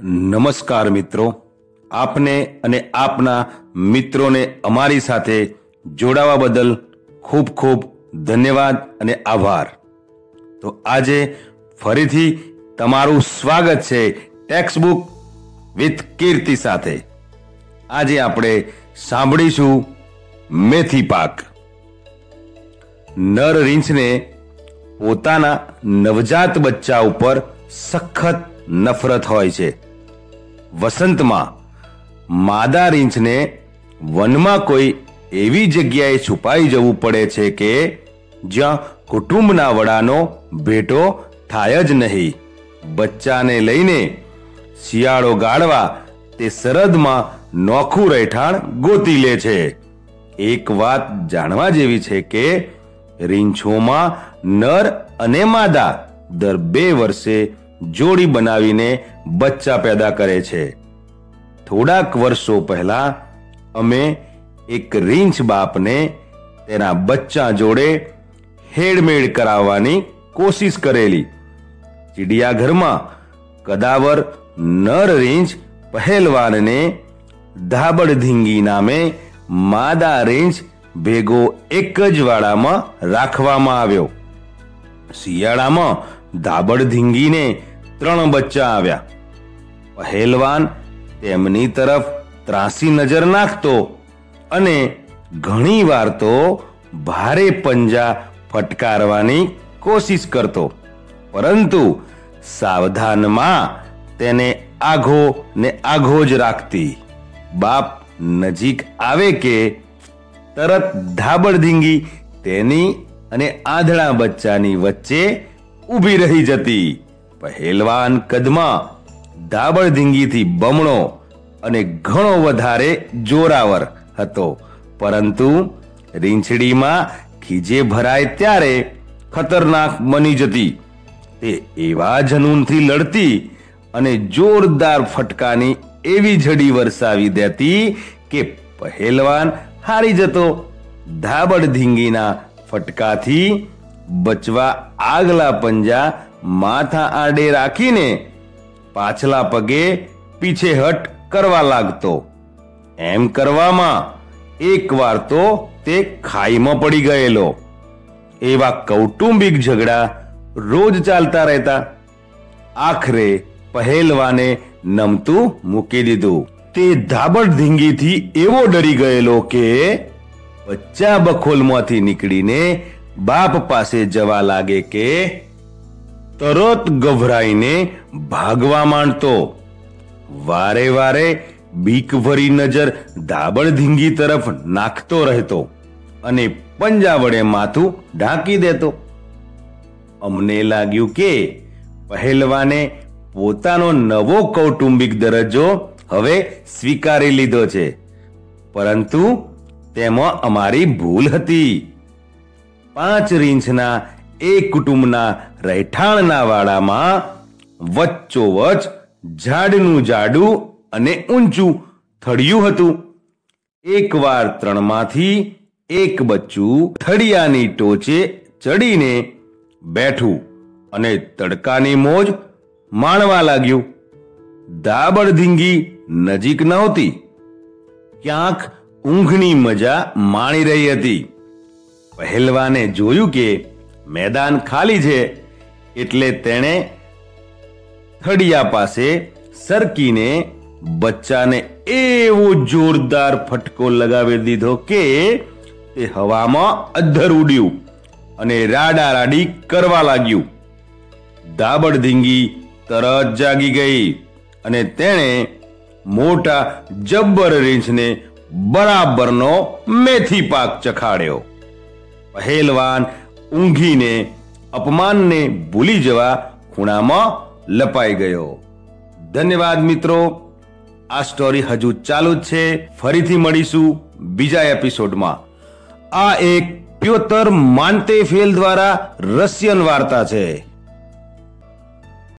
નમસ્કાર મિત્રો. આપને અને આપના મિત્રોને અમારી સાથે જોડાવા બદલ ખૂબ ખૂબ ધન્યવાદ અને આભાર. તો આજે ફરીથી તમારું સ્વાગત છે ટેક્સ્ટબુક વિથ કીર્તિ સાથે. આજે આપણે સાંભળીશું મેથી પાક. નર રીંછને પોતાના નવજાત બચ્ચા ઉપર સખત નફરત હોય છે. વસંતમાં માદા રીંછને વનમાં કોઈ એવી જગ્યાએ છુપાઈ જવું પડે છે કે જ્યાં કુટુંબના વડાનો ભેટો થાય જ નહીં. બચ્ચાને લઈને શિયાળો ગાળવા તે સરહદમાં નોખું રહેઠાણ ગોતી લે છે. એક વાત જાણવા જેવી છે કે રીંછોમાં નર અને માદા દર બે વર્ષે જોડી બનાવીને બચ્ચા પેદા કરે છે. થોડાક વર્ષો પહેલા અમે એક રીંછ બાપને તેના બચ્ચા જોડે હેડમેડ કરાવવાની કોશિશ કરેલી. ચિડિયાઘરમાં કદાવર નર રીંછ પહેલવાનને ધાબડ ધીંગી નામે માદા રીંછ ભેગો એક જ વાડામાં રાખવામાં આવ્યો. શિયાળામાં ધાબડ ધીંગીને ત્રણ બચ્ચા આવ્યા. પહેલવાન તેમની તરફ ત્રાસી નજર નાખતો અને ઘણી વાર તો ભારે પંજા ફટકારવાની કોશિશ કરતો. પરંતુ સાવધાનમાં તેને આઘો ને આઘો જ રાખતી. બાપ નજીક આવે કે તરત ધાબળ ધીંગી તેની અને આંધળા બચ્ચાની વચ્ચે ઊભી રહી જતી. પહેલવાન કદમાં ધાબળ ધીંગીથી બમણો અને ઘણો વધારે જોરાવર હતો. પરંતુ રીંછડીમાં ખીજે ભરાય ત્યારે ખતરનાક બની જતી. તે એવા જનૂનથી લડતી અને જોરદાર ફટકાની એવી જડી વરસાવી દેતી કે પહેલવાન હારી જતો ધાબડ ધીંગીના ફટકાથી બચવા આગલા પંજા માથા આડે રાખીને પાછલા પગે પીછેહટ કરવા લાગતો. એમ કરવામાં એકવાર તો તે ખાઈમાં પડી ગયેલો. એવા કૌટુંબિક ઝઘડા રોજ ચાલતા રહેતા. આખરે પહેલવાને નમતું મૂકી દીધું. તે ધાબડ ધીંગીથી એવો ડરી ગયેલો કે બચ્ચા બખોલમાંથી નીકળીને બાપ પાસે જવા લાગે કે તરત ગભરાઈને ભાગવા માંડતો. વારે વારે બીક ભરી નજર ધાબળ ધીંગી તરફ નાખતો રહેતો અને પંજા વડે માથું ઢાંકી દેતો. અમને લાગ્યું કે પહેલવાને પોતાનો નવો કૌટુંબિક દરજ્જો હવે સ્વીકારી લીધો છે. પરંતુ તેમાં અમારી ભૂલ હતી. પાંચ રીંછના એક કુટુંબના રહેઠાણના વાડામાં વચ્ચોવચ ઝાડનું જાડું અને ઊંચું થડિયું હતું. એકવાર ત્રણમાંથી એક બચ્ચું થડિયાની ટોચે ચડીને બેઠું અને તડકાની મોજ માણવા લાગ્યું. દાબડ ધીંગી નજીક નહોતી ક્યાંક ઊંઘની મજા માણી રહી હતી. પહેલવાને જોયું કે મેદાન ખાલી છે, એટલે તેણે થડિયા પાસે સરકીને બચ્ચાને એવો જોરદાર ફટકો લગાવી દીધો કે તે હવામાં અધ્ધર ઉડ્યું અને રાડા રાડી કરવા લાગ્યું. દાબડ ધીંગી તરત જાગી ગઈ. અને તેણે મોટા જબ્બર રીંછને બરાબરનો મેથી પાક ચખાડ્યો. પહેલવાન ઊંઘીને અપમાનને ભૂલી જવા ખૂણામાં લપાઈ ગયો. ધન્યવાદ મિત્રો, આ સ્ટોરી હજુ ચાલુ જ છે, ફરીથી મળીશું બીજા એપિસોડમાં. આ એક પ્યોતર માન્તે ફેલ દ્વારા રશિયન વાર્તા છે.